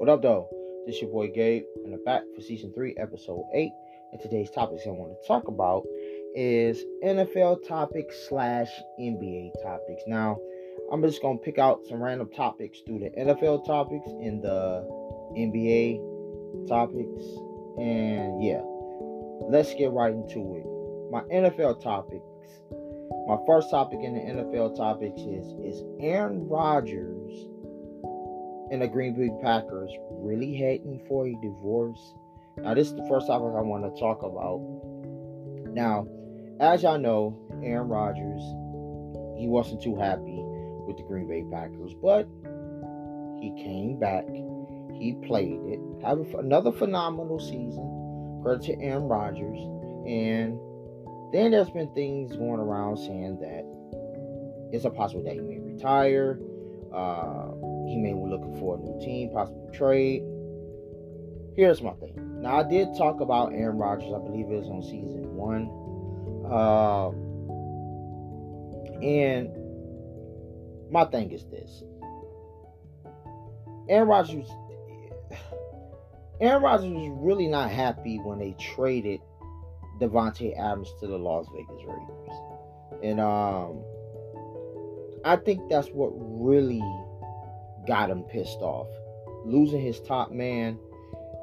What up, though? This is your boy Gabe, and I'm back for season three, episode eight. And today's topics I want to talk about is NFL topics slash NBA topics. Now, I'm just gonna pick out some random topics through the NFL topics and the NBA topics, and yeah, let's get right into it. My NFL topics. My first topic in the NFL topics is is Aaron Rodgers and the Green Bay Packers really heading for a divorce? Now, this is the first topic I want to talk about. Now, as y'all know, Aaron Rodgers, he wasn't too happy with the Green Bay Packers, but he came back. He played it, had another phenomenal season, credit to Aaron Rodgers. And then there's been things going around saying that it's a possible that he may retire. Uh, he may be looking for a new team, possible trade. Here's my thing. Now I did talk about Aaron Rodgers. I believe it was on season one. Uh, and my thing is this: Aaron Rodgers. Aaron Rodgers was really not happy when they traded Davante Adams to the Las Vegas Raiders, and um, I think that's what really got him pissed off. Losing his top man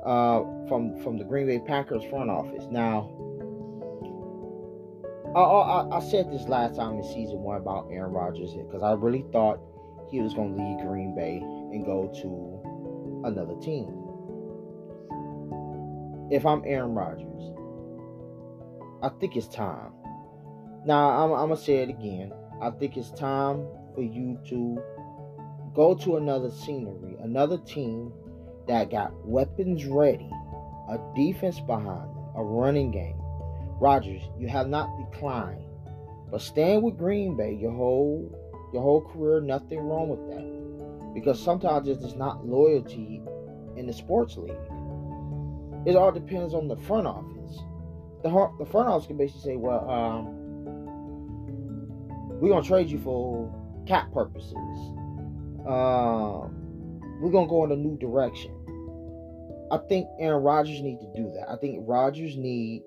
uh, from from the Green Bay Packers front office. Now, I, I, I said this last time in season one about Aaron Rodgers because I really thought he was going to leave Green Bay and go to another team. If I'm Aaron Rodgers, I think it's time. Now, I'm, I'm going to say it again. I think it's time for you to go to another scenery, another team that got weapons ready, a defense behind them, a running game. Rodgers, you have not declined, but staying with Green Bay your whole your whole career, nothing wrong with that. Because sometimes it's not loyalty in the sports league. It all depends on the front office. The, the front office can basically say, well, um, we're going to trade you for cap purposes. Um, we're gonna go in a new direction. I think Aaron Rodgers need to do that. I think Rodgers need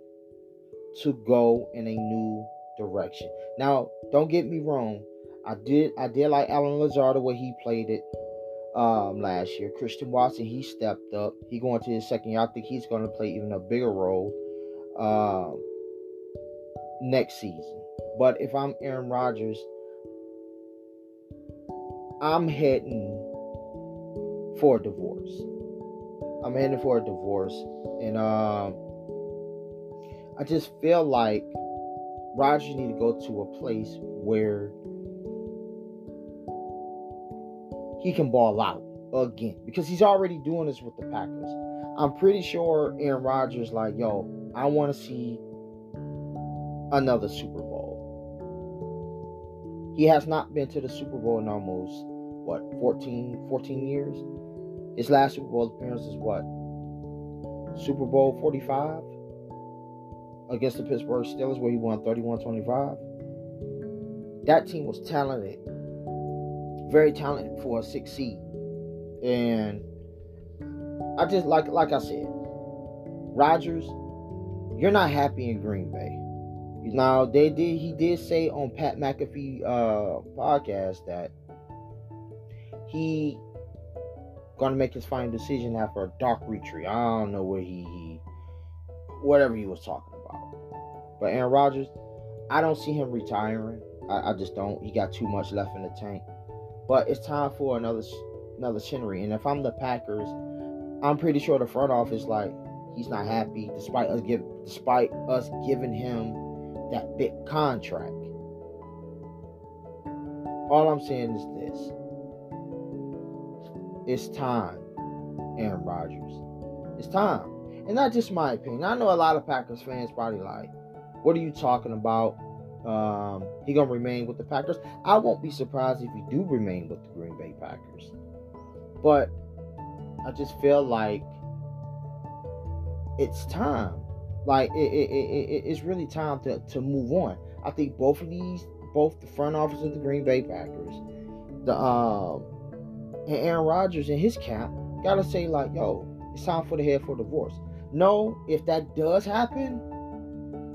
to go in a new direction. Now, don't get me wrong. I did I did like Allen Lazard the way he played it um, last year. Christian Watson he stepped up. He going to his second year. I think he's going to play even a bigger role um, next season. But if I'm Aaron Rodgers, I'm heading for a divorce. I'm heading for a divorce, and um, I just feel like Rodgers need to go to a place where he can ball out again because he's already doing this with the Packers. I'm pretty sure Aaron Rodgers like, yo, I want to see another Super Bowl. He has not been to the Super Bowl in almost what 14 14 years? His last super bowl appearance is what? Super bowl 45 against the pittsburgh steelers where he won 31-25 that team was talented. Very talented for a six seed. And i just like like i said rodgers you're not happy in green bay. Now they did he did say on pat mcafee uh podcast that he gonna make his final decision after a dark retreat. I don't know where he, he whatever he was talking about. But Aaron Rodgers, I don't see him retiring. I, I, just don't. He got too much left in the tank. But it's time for another another scenery. And if I'm the Packers, I'm pretty sure the front office like he's not happy despite us give despite us giving him that big contract. All I'm saying is this it's time, Aaron Rodgers. It's time. And not just my opinion. I know a lot of Packers fans probably like, what are you talking about? Um, he gonna remain with the Packers. I won't be surprised if he do remain with the Green Bay Packers. But I just feel like it's time. Like it, it, it, it's really time to, to move on. I think both of these, both the front office of the Green Bay Packers, the um, and Aaron Rodgers in his camp, gotta say like, yo, it's time for the head for divorce. No, if that does happen,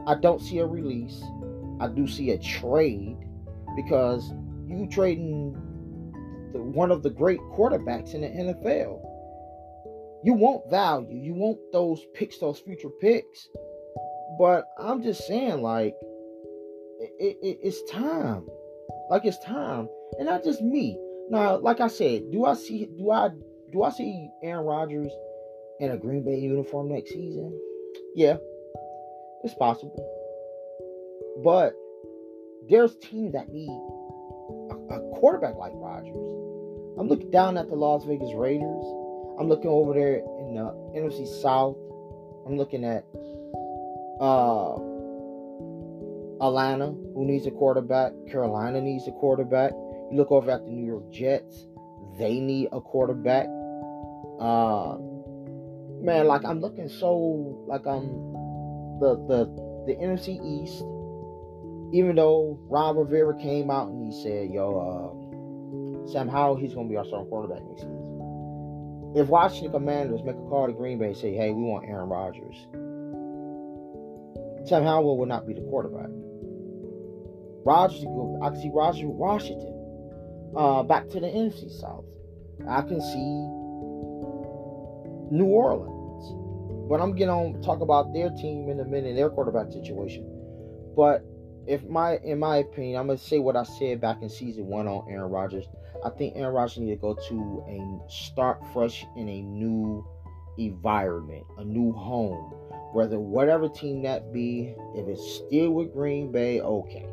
I don't see a release. I do see a trade because you trading the, one of the great quarterbacks in the NFL. You want value. You want those picks, those future picks. But I'm just saying, like, it, it, it's time. Like it's time, and not just me. Now, like I said, do I see do I do I see Aaron Rodgers in a Green Bay uniform next season? Yeah, it's possible. But there's teams that need a, a quarterback like Rodgers. I'm looking down at the Las Vegas Raiders. I'm looking over there in the NFC South. I'm looking at uh, Atlanta, who needs a quarterback. Carolina needs a quarterback. You look over at the New York Jets, they need a quarterback. Uh, man, like I'm looking so like I'm the the the NFC East. Even though Ron Rivera came out and he said, "Yo, uh, Sam Howell, he's gonna be our starting quarterback next season." If Washington Commanders make a call to Green Bay and say, "Hey, we want Aaron Rodgers," Sam Howell will not be the quarterback. Rodgers, I can see Rodgers Washington. Uh, back to the NFC South. I can see New Orleans. But I'm getting on talk about their team in a minute, their quarterback situation. But if my in my opinion, I'm gonna say what I said back in season one on Aaron Rodgers. I think Aaron Rodgers need to go to a start fresh in a new environment, a new home. Whether whatever team that be, if it's still with Green Bay, okay.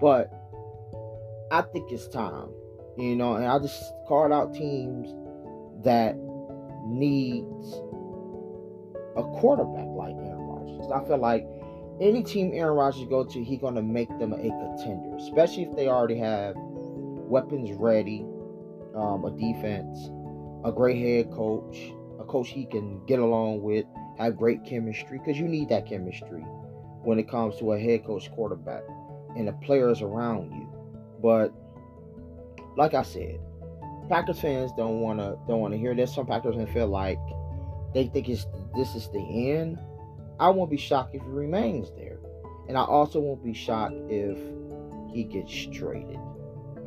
But I think it's time, you know, and I just called out teams that needs a quarterback like Aaron Rodgers. I feel like any team Aaron Rodgers go to, he's gonna make them a contender, especially if they already have weapons ready, um, a defense, a great head coach, a coach he can get along with, have great chemistry, because you need that chemistry when it comes to a head coach quarterback and the players around you. But like I said, Packers fans don't wanna don't wanna hear this. Some Packers fans feel like they think it's this is the end. I won't be shocked if he remains there. And I also won't be shocked if he gets traded.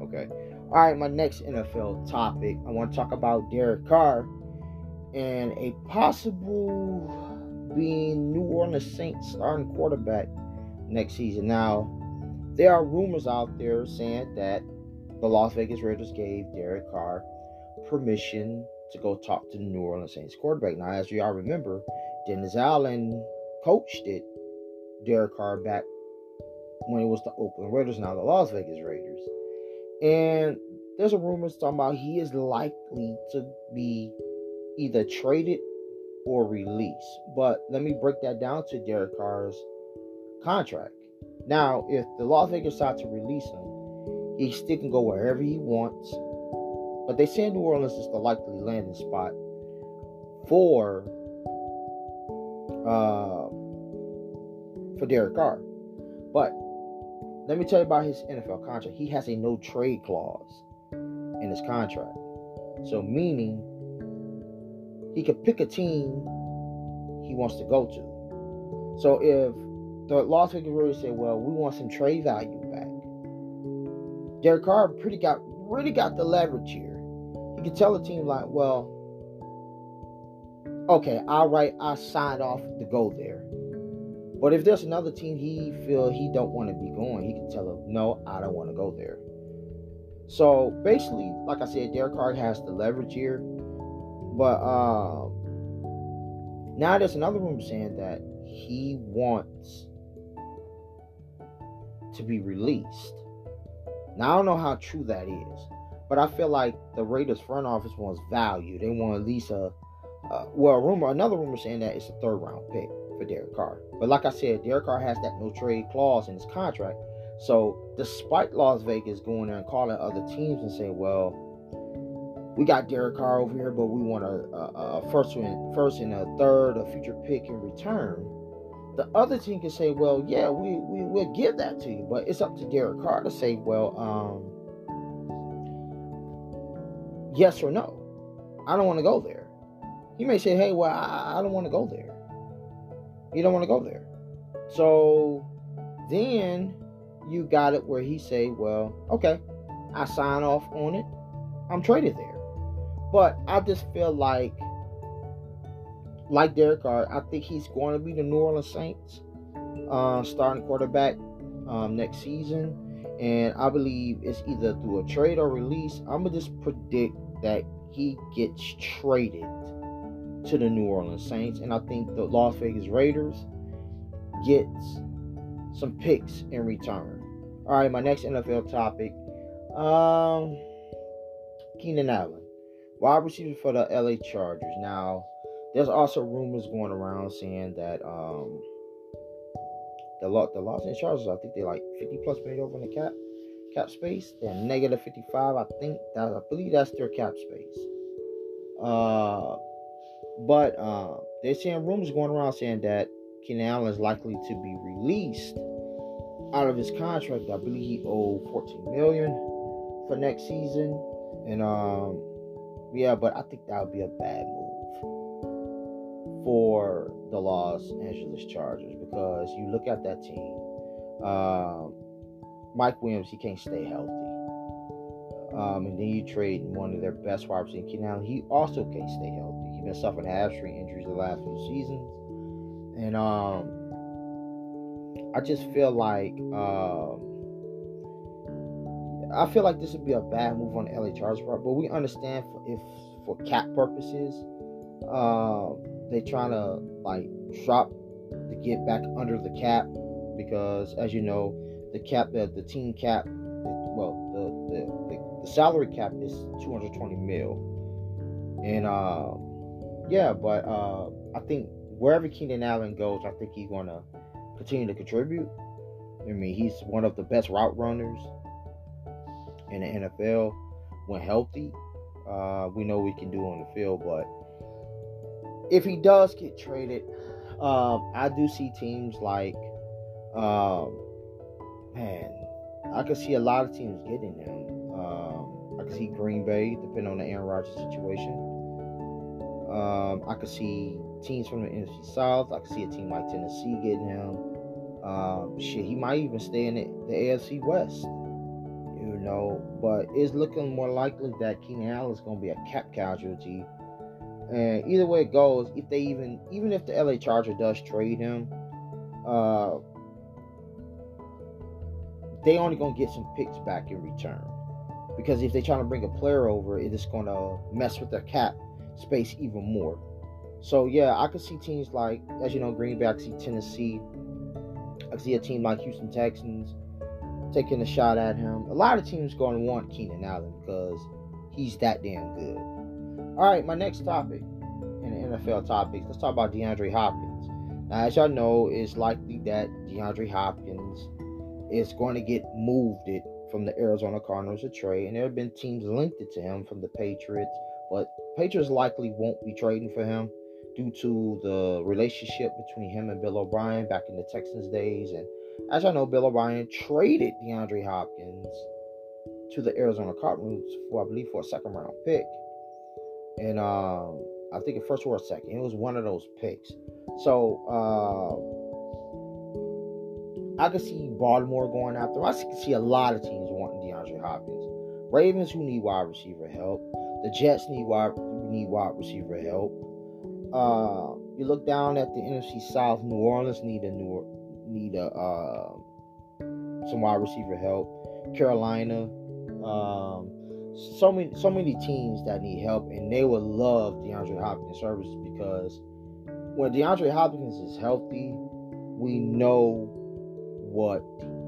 Okay. All right, my next NFL topic. I want to talk about Derek Carr and a possible being New Orleans Saints starting quarterback next season. Now, there are rumors out there saying that the Las Vegas Raiders gave Derek Carr permission to go talk to the New Orleans Saints quarterback. Now, as you all remember, Dennis Allen coached it, Derek Carr back when it was the Oakland Raiders, now the Las Vegas Raiders. And there's a rumor talking about he is likely to be either traded or released. But let me break that down to Derek Carr's contract. Now, if the Las Vegas decide to release him, he still can go wherever he wants. But they say New Orleans is the likely landing spot for uh, for Derek Carr. But let me tell you about his NFL contract. He has a no trade clause in his contract. So meaning he could pick a team he wants to go to. So if the Las Vegas Raiders say, "Well, we want some trade value back," Derek Carr pretty got really got the leverage here. He could tell the team like, "Well, okay, all right, I signed off to go there." But if there's another team he feel he don't want to be going, he can tell them, "No, I don't want to go there." So basically, like I said, Derek Carr has the leverage here. But um, now there's another room saying that he wants to be released. Now I don't know how true that is, but I feel like the Raiders front office wants value. They want at least a, uh, well, rumor, another rumor saying that it's a third round pick for Derek Carr. But like I said, Derek Carr has that no trade clause in his contract. So despite Las Vegas going there and calling other teams and saying, well, we got Derek Carr over here, but we want a, a, a first and first and a third, a future pick in return the other team can say, well, yeah, we, we will give that to you. But it's up to Derek Carr to say, well, um, yes or no. I don't want to go there. he may say, "Hey, well, I, I don't want to go there." You don't want to go there. So then you got it where he say, "Well, okay, I sign off on it. I'm traded there." But I just feel like, like Derek Carr, I think he's going to be the New Orleans Saints uh, starting quarterback um, next season. And I believe it's either through a trade or release. I'm going to just predict that he gets traded to the New Orleans Saints. And I think the Las Vegas Raiders gets some picks in return. All right, my next NFL topic. Um, Keenan Allen, wide receiver for the LA Chargers. Now, there's also rumors going around saying that um, the lot the Los Angeles Chargers, I think they're like 50 plus million over in the cap cap space. They're negative 55. I think that I believe that's their cap space. Uh, but uh, they're saying rumors going around saying that Keenan Allen is likely to be released out of his contract. I believe he owed 14 million for next season, and um, yeah, but I think that would be a bad move for the Los Angeles Chargers because you look at that team. Um, Mike Williams, he can't stay healthy. Um, and then you trade one of their best wide receivers, Allen. He also can't stay healthy. He's been suffering hamstring injuries the last few seasons, and um, I just feel like um, I feel like this would be a bad move on the LA Chargers part. But we understand for, if for cap purposes, uh, they trying to like drop to get back under the cap because, as you know, the cap, the, the team cap, well, the, the, the, salary cap is 220 mil, and uh, yeah, but uh, I think wherever Keenan Allen goes, I think he's gonna continue to contribute. I mean, he's one of the best route runners in the NFL when healthy. Uh, we know we can do on the field, but if he does get traded, um, I do see teams like, um, man, I could see a lot of teams getting him. Um, I could see Green Bay, depending on the Aaron Rodgers situation. Um, I could see teams from the NFC South. I could see a team like Tennessee getting him. Um, shit, he might even stay in the, the AFC West. You know, but it's looking more likely that Keenan Allen is going to be a cap casualty. And either way it goes, if they even even if the LA Charger does trade him, uh, they only gonna get some picks back in return. Because if they're trying to bring a player over, it is gonna mess with their cap space even more. So yeah, I could see teams like, as you know, Green Bay. I see Tennessee. I see a team like Houston Texans taking a shot at him. A lot of teams to want Keenan Allen because he's that damn good. All right, my next topic in the NFL topics. Let's talk about DeAndre Hopkins. Now, as y'all know, it's likely that DeAndre Hopkins is going to get moved it from the Arizona Cardinals a trade, and there have been teams linked to him from the Patriots, but Patriots likely won't be trading for him due to the relationship between him and Bill O'Brien back in the Texans days. And as I know, Bill O'Brien traded DeAndre Hopkins to the Arizona Cardinals for, I believe, for a second round pick. And um, I think a first or second. It was one of those picks. So uh, I could see Baltimore going after. I could see a lot of teams wanting DeAndre Hopkins. Ravens who need wide receiver help. The Jets need wide need wide receiver help. Uh, you look down at the NFC South. New Orleans need a new need a uh, some wide receiver help. Carolina, um, so many so many teams that need help, and they would love DeAndre Hopkins' services because when DeAndre Hopkins is healthy, we know what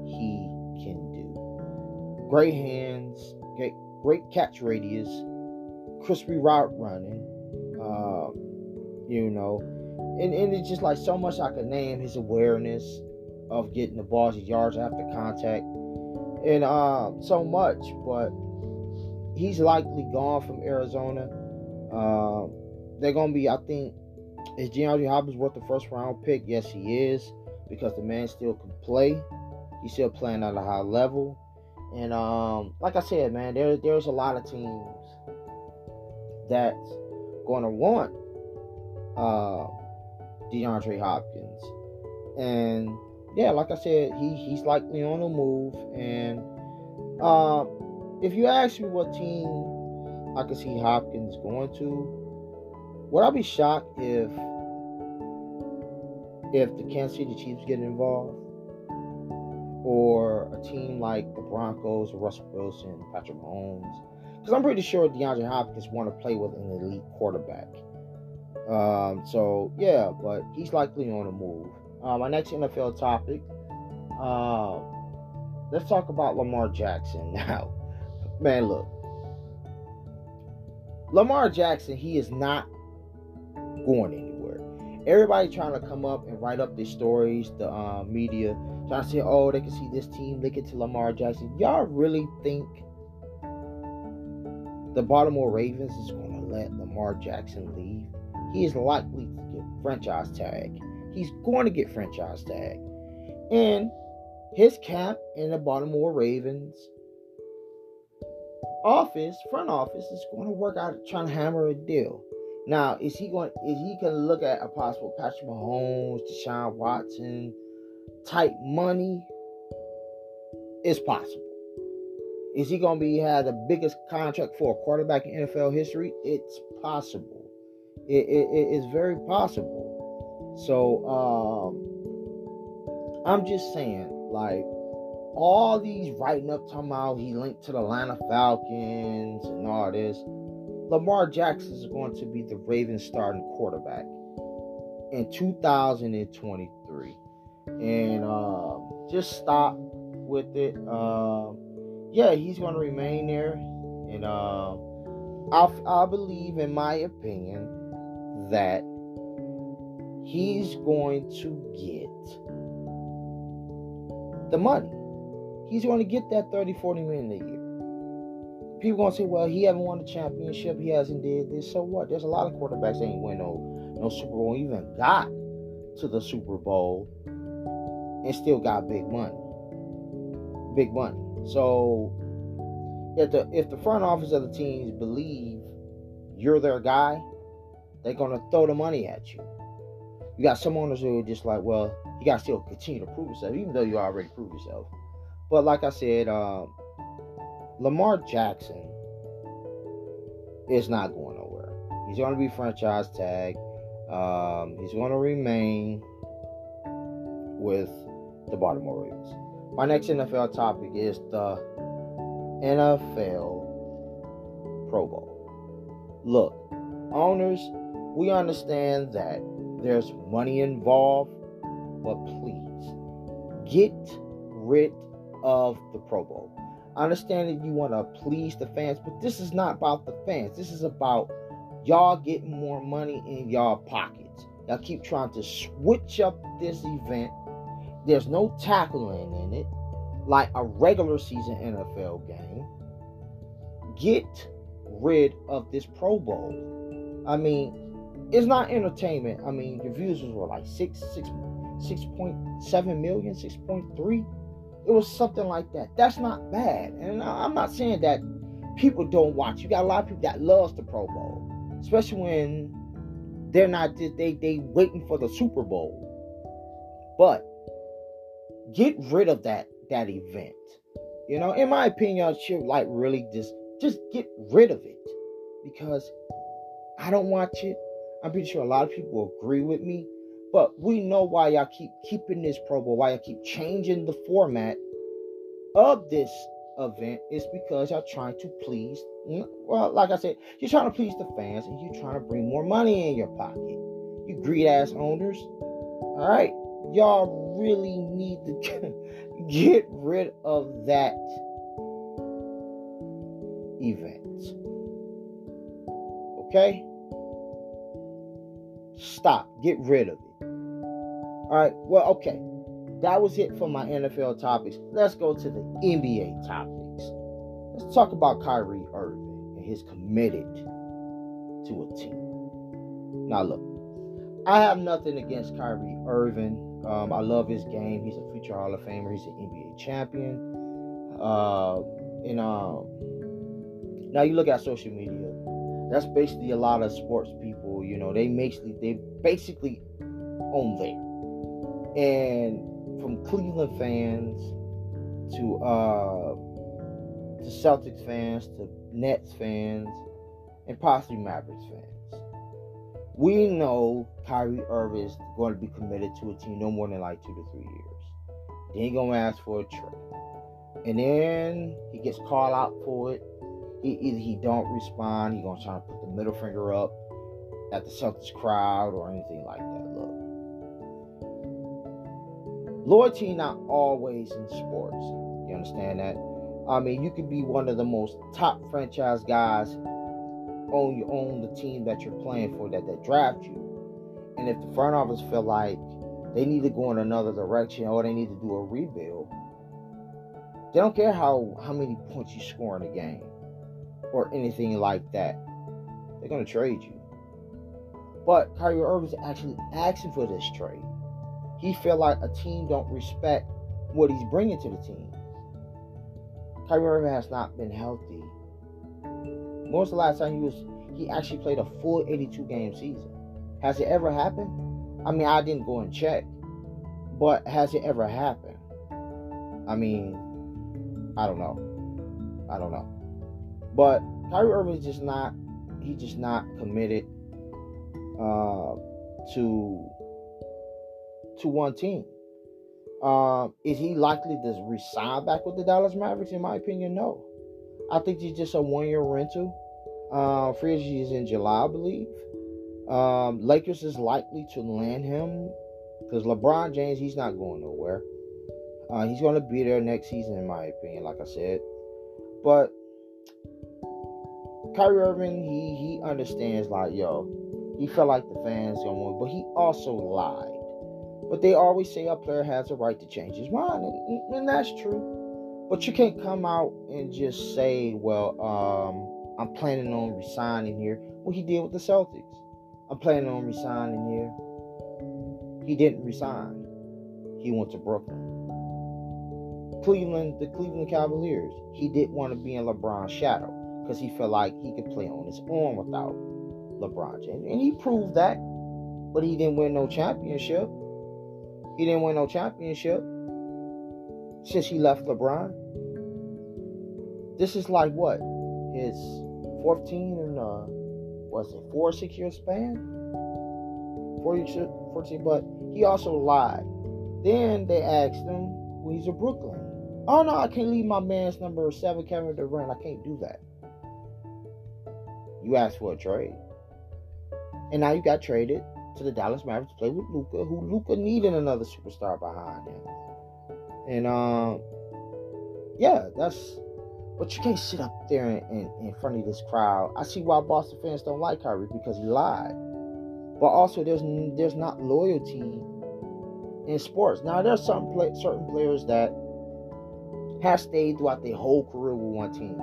he can do. Great hands, great, great catch radius, crispy route running. Um, you know, and, and it's just like so much I could name his awareness of getting the balls, his yards after contact, and um, so much. But he's likely gone from Arizona. Uh, they're gonna be, I think, is DeAndre Hopkins worth the first round pick? Yes, he is, because the man still can play. He's still playing at a high level. And um, like I said, man, there, there's a lot of teams that's gonna want uh, DeAndre Hopkins. And yeah, like I said, he he's likely on the move. And uh, if you ask me what team I could see Hopkins going to, would I be shocked if if the Kansas City Chiefs get involved? Or a team like the Broncos, Russell Wilson, Patrick Mahomes. Because I'm pretty sure DeAndre Hopkins want to play with an elite quarterback. Um, so yeah, but he's likely on the move. Uh, my next NFL topic. Uh, let's talk about Lamar Jackson now. Man, look. Lamar Jackson, he is not going anywhere. Everybody trying to come up and write up their stories, the uh, media trying to say, oh, they can see this team link it to Lamar Jackson. Y'all really think the Baltimore Ravens is going to let Lamar Jackson leave? he is likely to get franchise tag. He's going to get franchise tag. And his cap in the Baltimore Ravens office, front office, is going to work out trying to hammer a deal. Now, is he going? Is he going to look at a possible Patrick Mahomes, Deshaun Watson type money? It's possible. Is he going to be have the biggest contract for a quarterback in NFL history? It's possible. It, it, it is very possible. So um, I'm just saying, like all these writing up talking about he linked to the Atlanta Falcons and all this. Lamar Jackson is going to be the Ravens starting quarterback in 2023. And um, just stop with it. Um, yeah, he's going to remain there. And uh, I, I believe, in my opinion, that he's going to get the money. He's going to get that 30, 40 million a year. People going to say, well, he haven't won the championship. He hasn't did this. So what? There's a lot of quarterbacks that ain't win no, no Super Bowl, even got to the Super Bowl and still got big money. Big money. So if the if the front office of the teams believe you're their guy, they're gonna throw the money at you. You got some owners who are just like, well, you gotta still continue to prove yourself, even though you already proved yourself. But like I said, um, Lamar Jackson is not going nowhere. He's gonna be franchise tag. Um, he's gonna remain with the Baltimore Ravens. My next NFL topic is the NFL Pro Bowl. Look, owners we understand that there's money involved, but please get rid of the Pro Bowl. I understand that you want to please the fans, but this is not about the fans. This is about y'all getting more money in y'all pockets. Y'all keep trying to switch up this event. There's no tackling in it, like a regular season NFL game. Get rid of this Pro Bowl. I mean, it's not entertainment. I mean, your views were like six, six, six point seven million, six point three. It was something like that. That's not bad. And I'm not saying that people don't watch. You got a lot of people that loves the Pro Bowl, especially when they're not they they waiting for the Super Bowl. But get rid of that that event. You know, in my opinion, I should like really just just get rid of it because I don't watch it. I'm pretty sure a lot of people agree with me. But we know why y'all keep keeping this Pro Bowl, why y'all keep changing the format of this event is because y'all trying to please. Mm, well, like I said, you're trying to please the fans and you're trying to bring more money in your pocket. You greed ass owners. All right, y'all really need to get rid of that event. Okay? Stop. Get rid of it. All right. Well, okay. That was it for my NFL topics. Let's go to the NBA topics. Let's talk about Kyrie Irving and his committed to a team. Now, look, I have nothing against Kyrie Irving. Um, I love his game. He's a future Hall of Famer. He's an NBA champion. Uh, and um, now you look at social media. That's basically a lot of sports people. You know, they basically they basically own there. And from Cleveland fans to uh to Celtics fans to Nets fans and possibly Mavericks fans. We know Kyrie Irving is going to be committed to a team no more than like two to three years. Then he gonna ask for a trade, and then he gets called out for it. He, either he don't respond, he gonna try to put the middle finger up at the Celtics crowd or anything like that. Loyalty not always in sports. You understand that? I mean, you could be one of the most top franchise guys on your own the team that you're playing for that that draft you. And if the front office feel like they need to go in another direction or they need to do a rebuild, they don't care how how many points you score in a game or anything like that. They're gonna trade you. But Kyrie Irving's actually asking for this trade. He feel like a team don't respect what he's bringing to the team. Kyrie Irving has not been healthy. When was the last time he was he actually played a full 82 game season? Has it ever happened? I mean, I didn't go and check, but has it ever happened? I mean, I don't know. I don't know. But Kyrie Irving is just not he's just not committed uh, to to one team. Um, is he likely to resign back with the Dallas Mavericks? In my opinion, no. I think he's just a one year rental. Uh, free agency is in July, I believe. Um, Lakers is likely to land him because LeBron James, he's not going nowhere. Uh, he's going to be there next season, in my opinion, like I said. But Kyrie Irving, he he understands like, yo, he felt like the fans gonna win, but he also lied. But they always say a player has a right to change his mind, and, and that's true. But you can't come out and just say, well, um, I'm planning on resigning here. What he did with the Celtics. I'm planning on resigning here. He didn't resign. He went to Brooklyn. Cleveland, the Cleveland Cavaliers. He didn't want to be in LeBron's shadow because he felt like he could play on his own without LeBron James. And he proved that. But he didn't win no championship. He didn't win no championship since he left LeBron. This is like what? His 14 and uh was it four six year span? 40, 14, but he also lied. Then they asked him when he's in Brooklyn. Oh no, I can't leave my man's number seven, Kevin Durant. I can't do that. You asked for a trade. And now you got traded to the Dallas Mavericks to play with Luka, who Luka needed another superstar behind him. And um, yeah, that's. But you can't sit up there in, in, in, front of this crowd. I see why Boston fans don't like Kyrie because he lied. But also, there's there's not loyalty in sports. Now, there's some play, certain players that have stayed throughout their whole career with one team.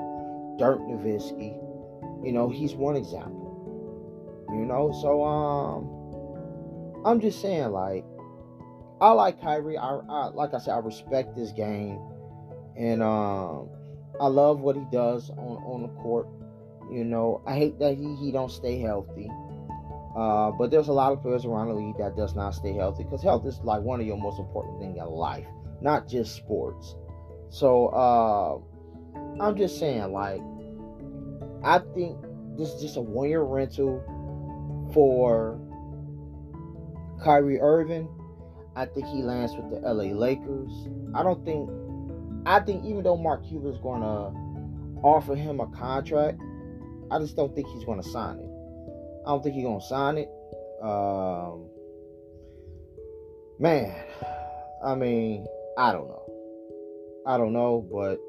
Dirk Nowitzki, you know, he's one example. You know, so um, I'm just saying, like, I like Kyrie. I, I like I said, I respect this game, and um, I love what he does on on the court. You know, I hate that he he don't stay healthy. Uh, but there's a lot of players around the league that does not stay healthy because health is like one of your most important things in life, not just sports. So uh, I'm just saying, like, I think this is just a one year rental for Kyrie Irving. I think he lands with the LA Lakers. I don't think I think even though Mark Cuban is gonna offer him a contract, I just don't think he's gonna sign it. I don't think he's gonna sign it. Um, man, I mean, I don't know. I don't know, but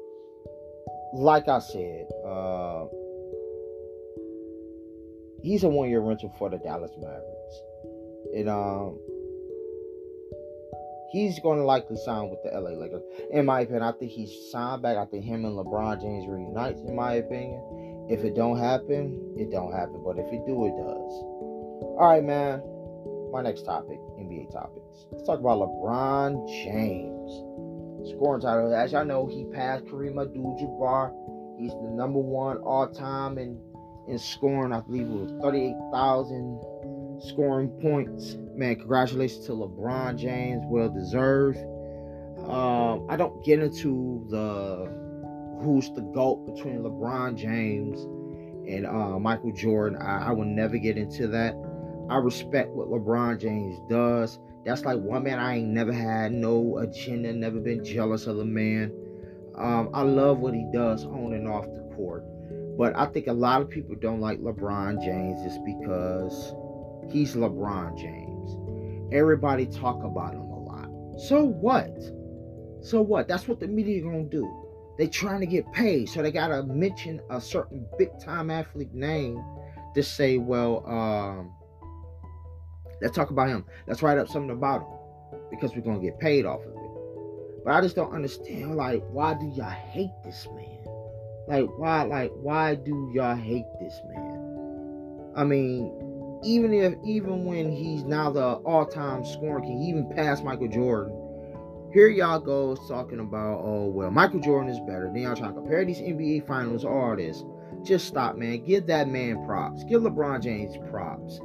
like I said, uh, he's a one year rental for the Dallas Mavericks. And um he's gonna likely sign with the LA Lakers. In my opinion, I think he's signed back. I think him and LeBron James reunites, in my opinion. If it don't happen, it don't happen. But if it do, it does. Alright, man. My next topic, NBA topics. Let's talk about LeBron James. Scoring title. As y'all know, he passed Kareem Abdul-Jabbar. He's the number one all-time in in scoring. I believe it was 38,000 scoring points. Man, congratulations to LeBron James, well deserved. Um, I don't get into the who's the GOAT between LeBron James and uh, Michael Jordan. I, I will never get into that. I respect what LeBron James does. That's like one man I ain't never had no agenda, never been jealous of the man. Um, I love what he does on and off the court. But I think a lot of people don't like LeBron James just because he's LeBron James. Everybody talk about him a lot. So what? So what? That's what the media gonna do. They trying to get paid, so they gotta mention a certain big time athlete name to say, well, um, let's talk about him. Let's write up something about him because we're gonna get paid off of it. But I just don't understand, like, why do y'all hate this man? Like why like why do y'all hate this man? I mean, even if even when he's now the all-time scorer king, even past Michael Jordan, here y'all goes talking about, oh well, Michael Jordan is better. Then y'all trying to compare these NBA finals, all this. Just stop, man. Give that man props. Give LeBron James props.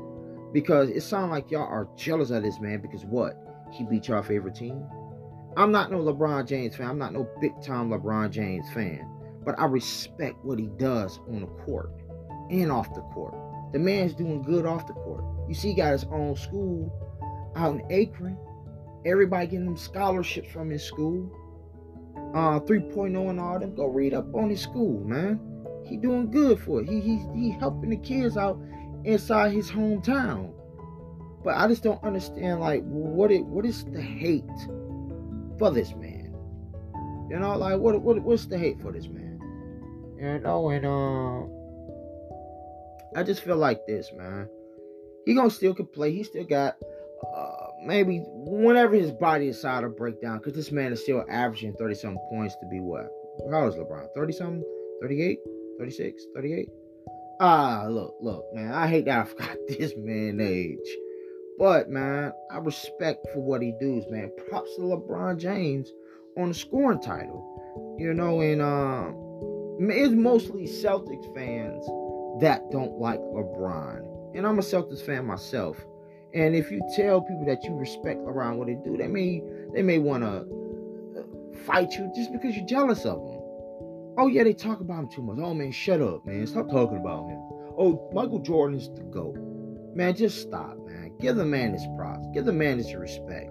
Because it sounds like y'all are jealous of this man because what? He beat your favorite team? I'm not no LeBron James fan. I'm not no big time LeBron James fan but I respect what he does on the court and off the court. The man's doing good off the court. You see, he got his own school out in Akron. Everybody getting them scholarships from his school. Uh, 3.0 and all them. Go read up on his school, man. He doing good for it. He he he helping the kids out inside his hometown. But I just don't understand like what it what is the hate for this man? You know, like what what what's the hate for this man? You know, and um, I just feel like this, man. He gonna still can play. He still got uh, maybe whenever his body decides to break down, because this man is still averaging 30 something points to be what? How LeBron? 30 something? 38? 36? 38? Ah, look, look, man. I hate that I forgot this man age. But man, I respect for what he does, man. Props to LeBron James on the scoring title. You know, and um it's mostly Celtics fans that don't like LeBron. And I'm a Celtics fan myself. And if you tell people that you respect LeBron what they do, they may they may want to uh, fight you just because you're jealous of them. Oh yeah, they talk about him too much. Oh man, shut up, man. Stop talking about him. Oh, Michael Jordan is the GOAT. Man, just stop, man. Give the man his props. Give the man his respect.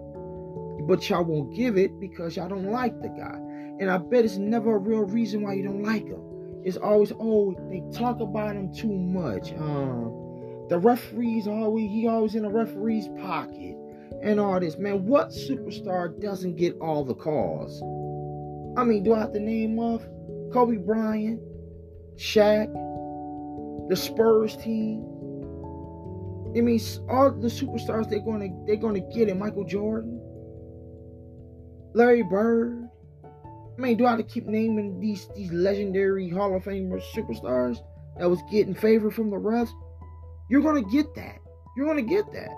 But y'all won't give it because y'all don't like the guy. And I bet it's never a real reason why you don't like him. It's always, oh, they talk about him too much. Um, the referees always he always in the referee's pocket and all this. Man, what superstar doesn't get all the calls? I mean, do I have to name off Kobe Bryant, Shaq, the Spurs team? I mean, all the superstars they're gonna they're gonna get it. Michael Jordan, Larry Bird, I mean, do I have to keep naming these these legendary Hall of Famer superstars that was getting favor from the refs? You're gonna get that. You're gonna get that.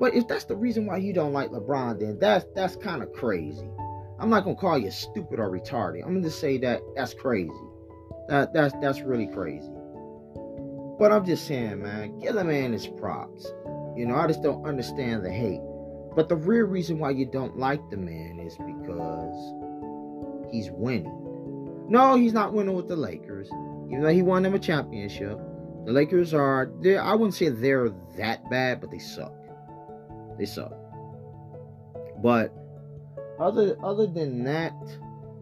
But if that's the reason why you don't like LeBron, then that's that's kind of crazy. I'm not gonna call you stupid or retarded. I'm gonna just say that that's crazy. That that's that's really crazy. But I'm just saying, man, give the man his props. You know, I just don't understand the hate. But the real reason why you don't like the man is because he's winning. No, he's not winning with the Lakers, even though he won them a championship. The Lakers are, I wouldn't say they're that bad, but they suck. They suck. But other other than that,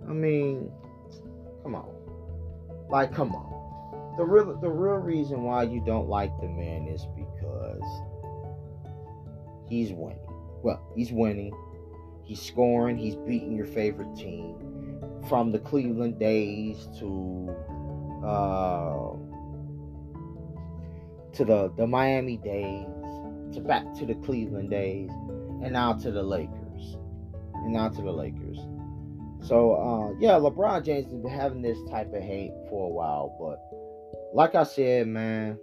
I mean, come on, like come on. The real the real reason why you don't like the man is because he's winning. Well, he's winning. He's scoring. He's beating your favorite team from the Cleveland days to uh, to the the Miami days to back to the Cleveland days and now to the Lakers and now to the Lakers. So uh, yeah, LeBron James has been having this type of hate for a while, but like I said, man,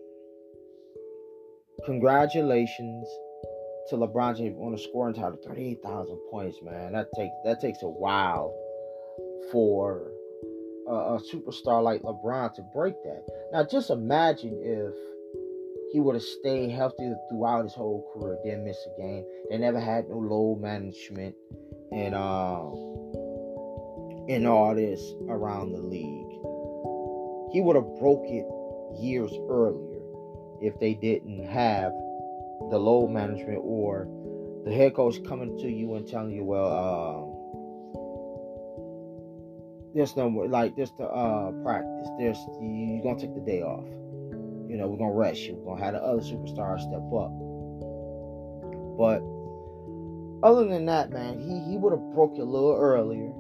congratulations to LeBron James on a scoring title, thirty-eight thousand points, man. That takes that takes a while for a, a superstar like LeBron to break that. Now, just imagine if he would have stayed healthy throughout his whole career, didn't miss a game. They never had no load management and uh, and all this around the league. He would have broke it years earlier if they didn't have the load management or the head coach coming to you and telling you, well, um, there's no like there's the uh practice. There's you're gonna take the day off. You know, we're gonna rest you. We're gonna have the other superstars step up. But other than that, man, he he would have broke it a little earlier.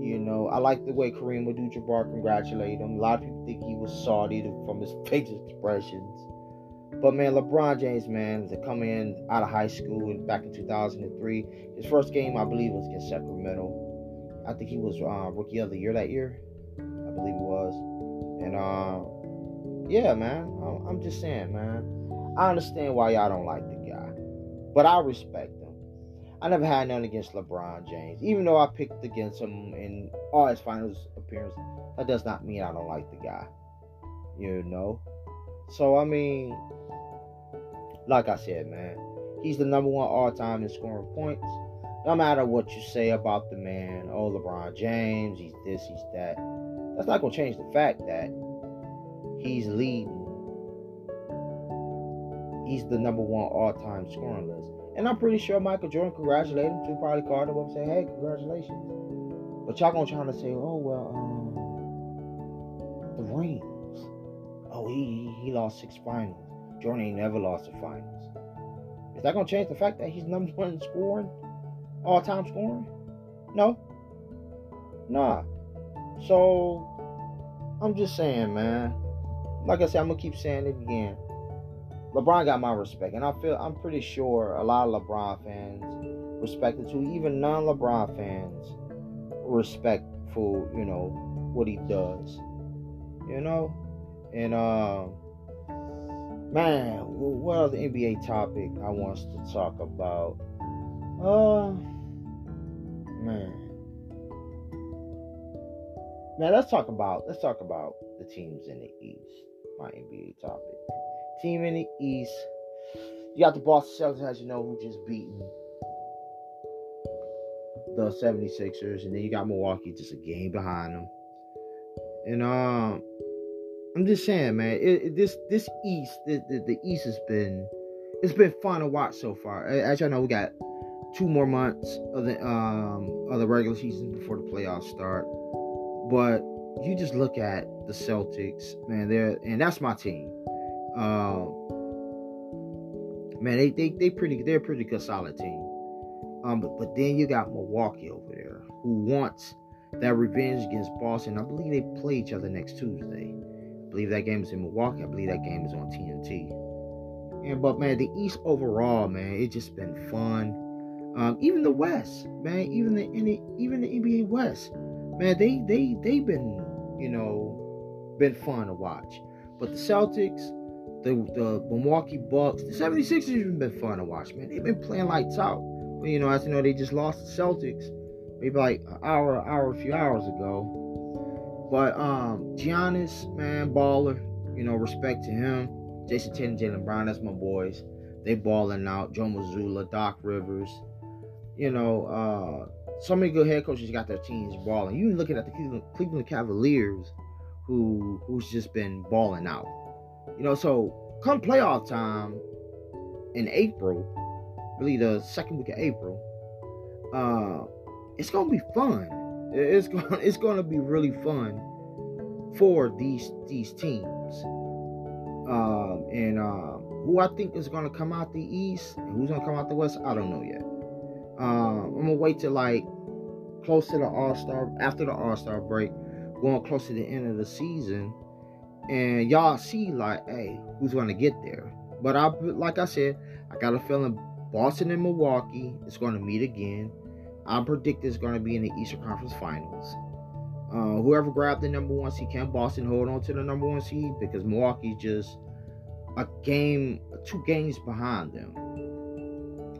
You know, I like the way Kareem Abdul-Jabbar congratulated him. A lot of people think he was salty from his face expressions. But man, LeBron James, man, to come in out of high school and back in 2003, his first game I believe was against Sacramento. I think he was uh, rookie of the year that year. I believe he was. And uh, yeah, man, I'm just saying, man. I understand why y'all don't like the guy, but I respect him. I never had nothing against LeBron James, even though I picked against him in all his finals appearances. That does not mean I don't like the guy, you know. So I mean, like I said, man, he's the number one all time in scoring points. No matter what you say about the man, oh LeBron James, he's this, he's that. That's not gonna change the fact that he's leading. He's the number one all-time scoring list. And I'm pretty sure Michael Jordan congratulated him too. Probably called him up and said, "Hey, congratulations." But y'all gonna try to say, "Oh well, um, the rings. Oh, he he lost six finals. Jordan ain't never lost the finals. Is that gonna change the fact that he's number one in scoring? All time scoring? No. Nah. So I'm just saying, man. Like I said, I'm gonna keep saying it again. LeBron got my respect, and I feel I'm pretty sure a lot of LeBron fans respect it too. Even non-LeBron fans respect for you know what he does. You know, and um, man, what other NBA topic I want to talk about? Uh, man, Now Let's talk about let's talk about the teams in the East. My NBA topic. Team in the East. You got the Boston Celtics, as you know, who just beaten the 76ers, and then you got Milwaukee just a game behind them. And um, I'm just saying, man, it, it, this this East, the, the, the East has been it's been fun to watch so far. As y'all know, we got two more months of the um of the regular season before the playoffs start. But you just look at the Celtics, man. They're and that's my team. Um, man, they they they pretty they're a pretty good solid team. Um, but but then you got Milwaukee over there who wants that revenge against Boston. I believe they play each other next Tuesday. I believe that game is in Milwaukee. I believe that game is on TNT. And but man, the East overall, man, it's just been fun. Um, even the West, man, even the, even the NBA West, man, they they they've been you know been fun to watch. But the Celtics, the the Milwaukee Bucks, the 76ers have been fun to watch, man. They've been playing lights out. But, you know, as you know, they just lost the Celtics maybe like an hour, hour, a few hours ago. But um, Giannis, man, baller. You know, respect to him. Jayson Tatum, Jaylen Brown, that's my boys. They balling out. Joe Mazzulla, Doc Rivers you know, uh, so many good head coaches got their teams balling. You looking at the Cleveland, Cavaliers, who who's just been balling out. You know, so come playoff time in April, really the second week of April, uh, it's gonna be fun. It's going it's gonna be really fun for these these teams. Um, and uh, who I think is gonna come out the East and who's gonna come out the West, I don't know yet. Um, I'm gonna wait till like close to the All Star after the All Star break, going close to the end of the season, and y'all see like, hey, who's gonna get there? But I, like I said, I got a feeling Boston and Milwaukee is gonna meet again. I predict it's gonna be in the Eastern Conference Finals. Uh, whoever grabbed the number one seed, can Boston hold on to the number one seed because Milwaukee's just a game, two games behind them.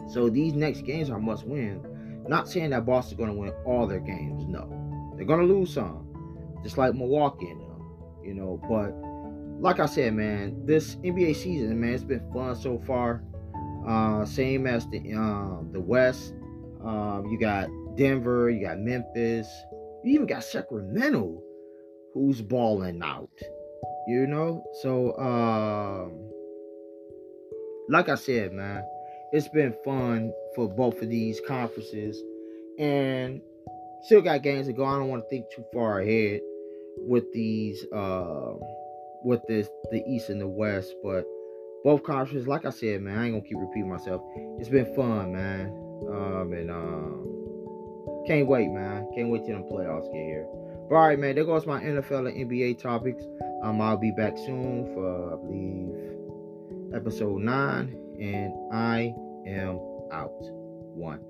So these next games are must win. Not saying that Boston's going to win all their games. No, they're going to lose some, just like Milwaukee and them. You know, but like I said, man, this NBA season, man, it's been fun so far. Uh, same as the um, the West. Um, you got Denver, you got Memphis, you even got Sacramento, who's balling out. You know, so um, like I said, man, it's been fun for both of these conferences, and still got games to go. I don't want to think too far ahead with these, uh, with this the East and the West, but both conferences, like I said, man, I ain't gonna keep repeating myself. It's been fun, man, um, and um, can't wait, man. Can't wait till the playoffs get here. But all right, man, there goes my NFL and NBA topics. Um, I'll be back soon for I believe episode nine, and I am out. One.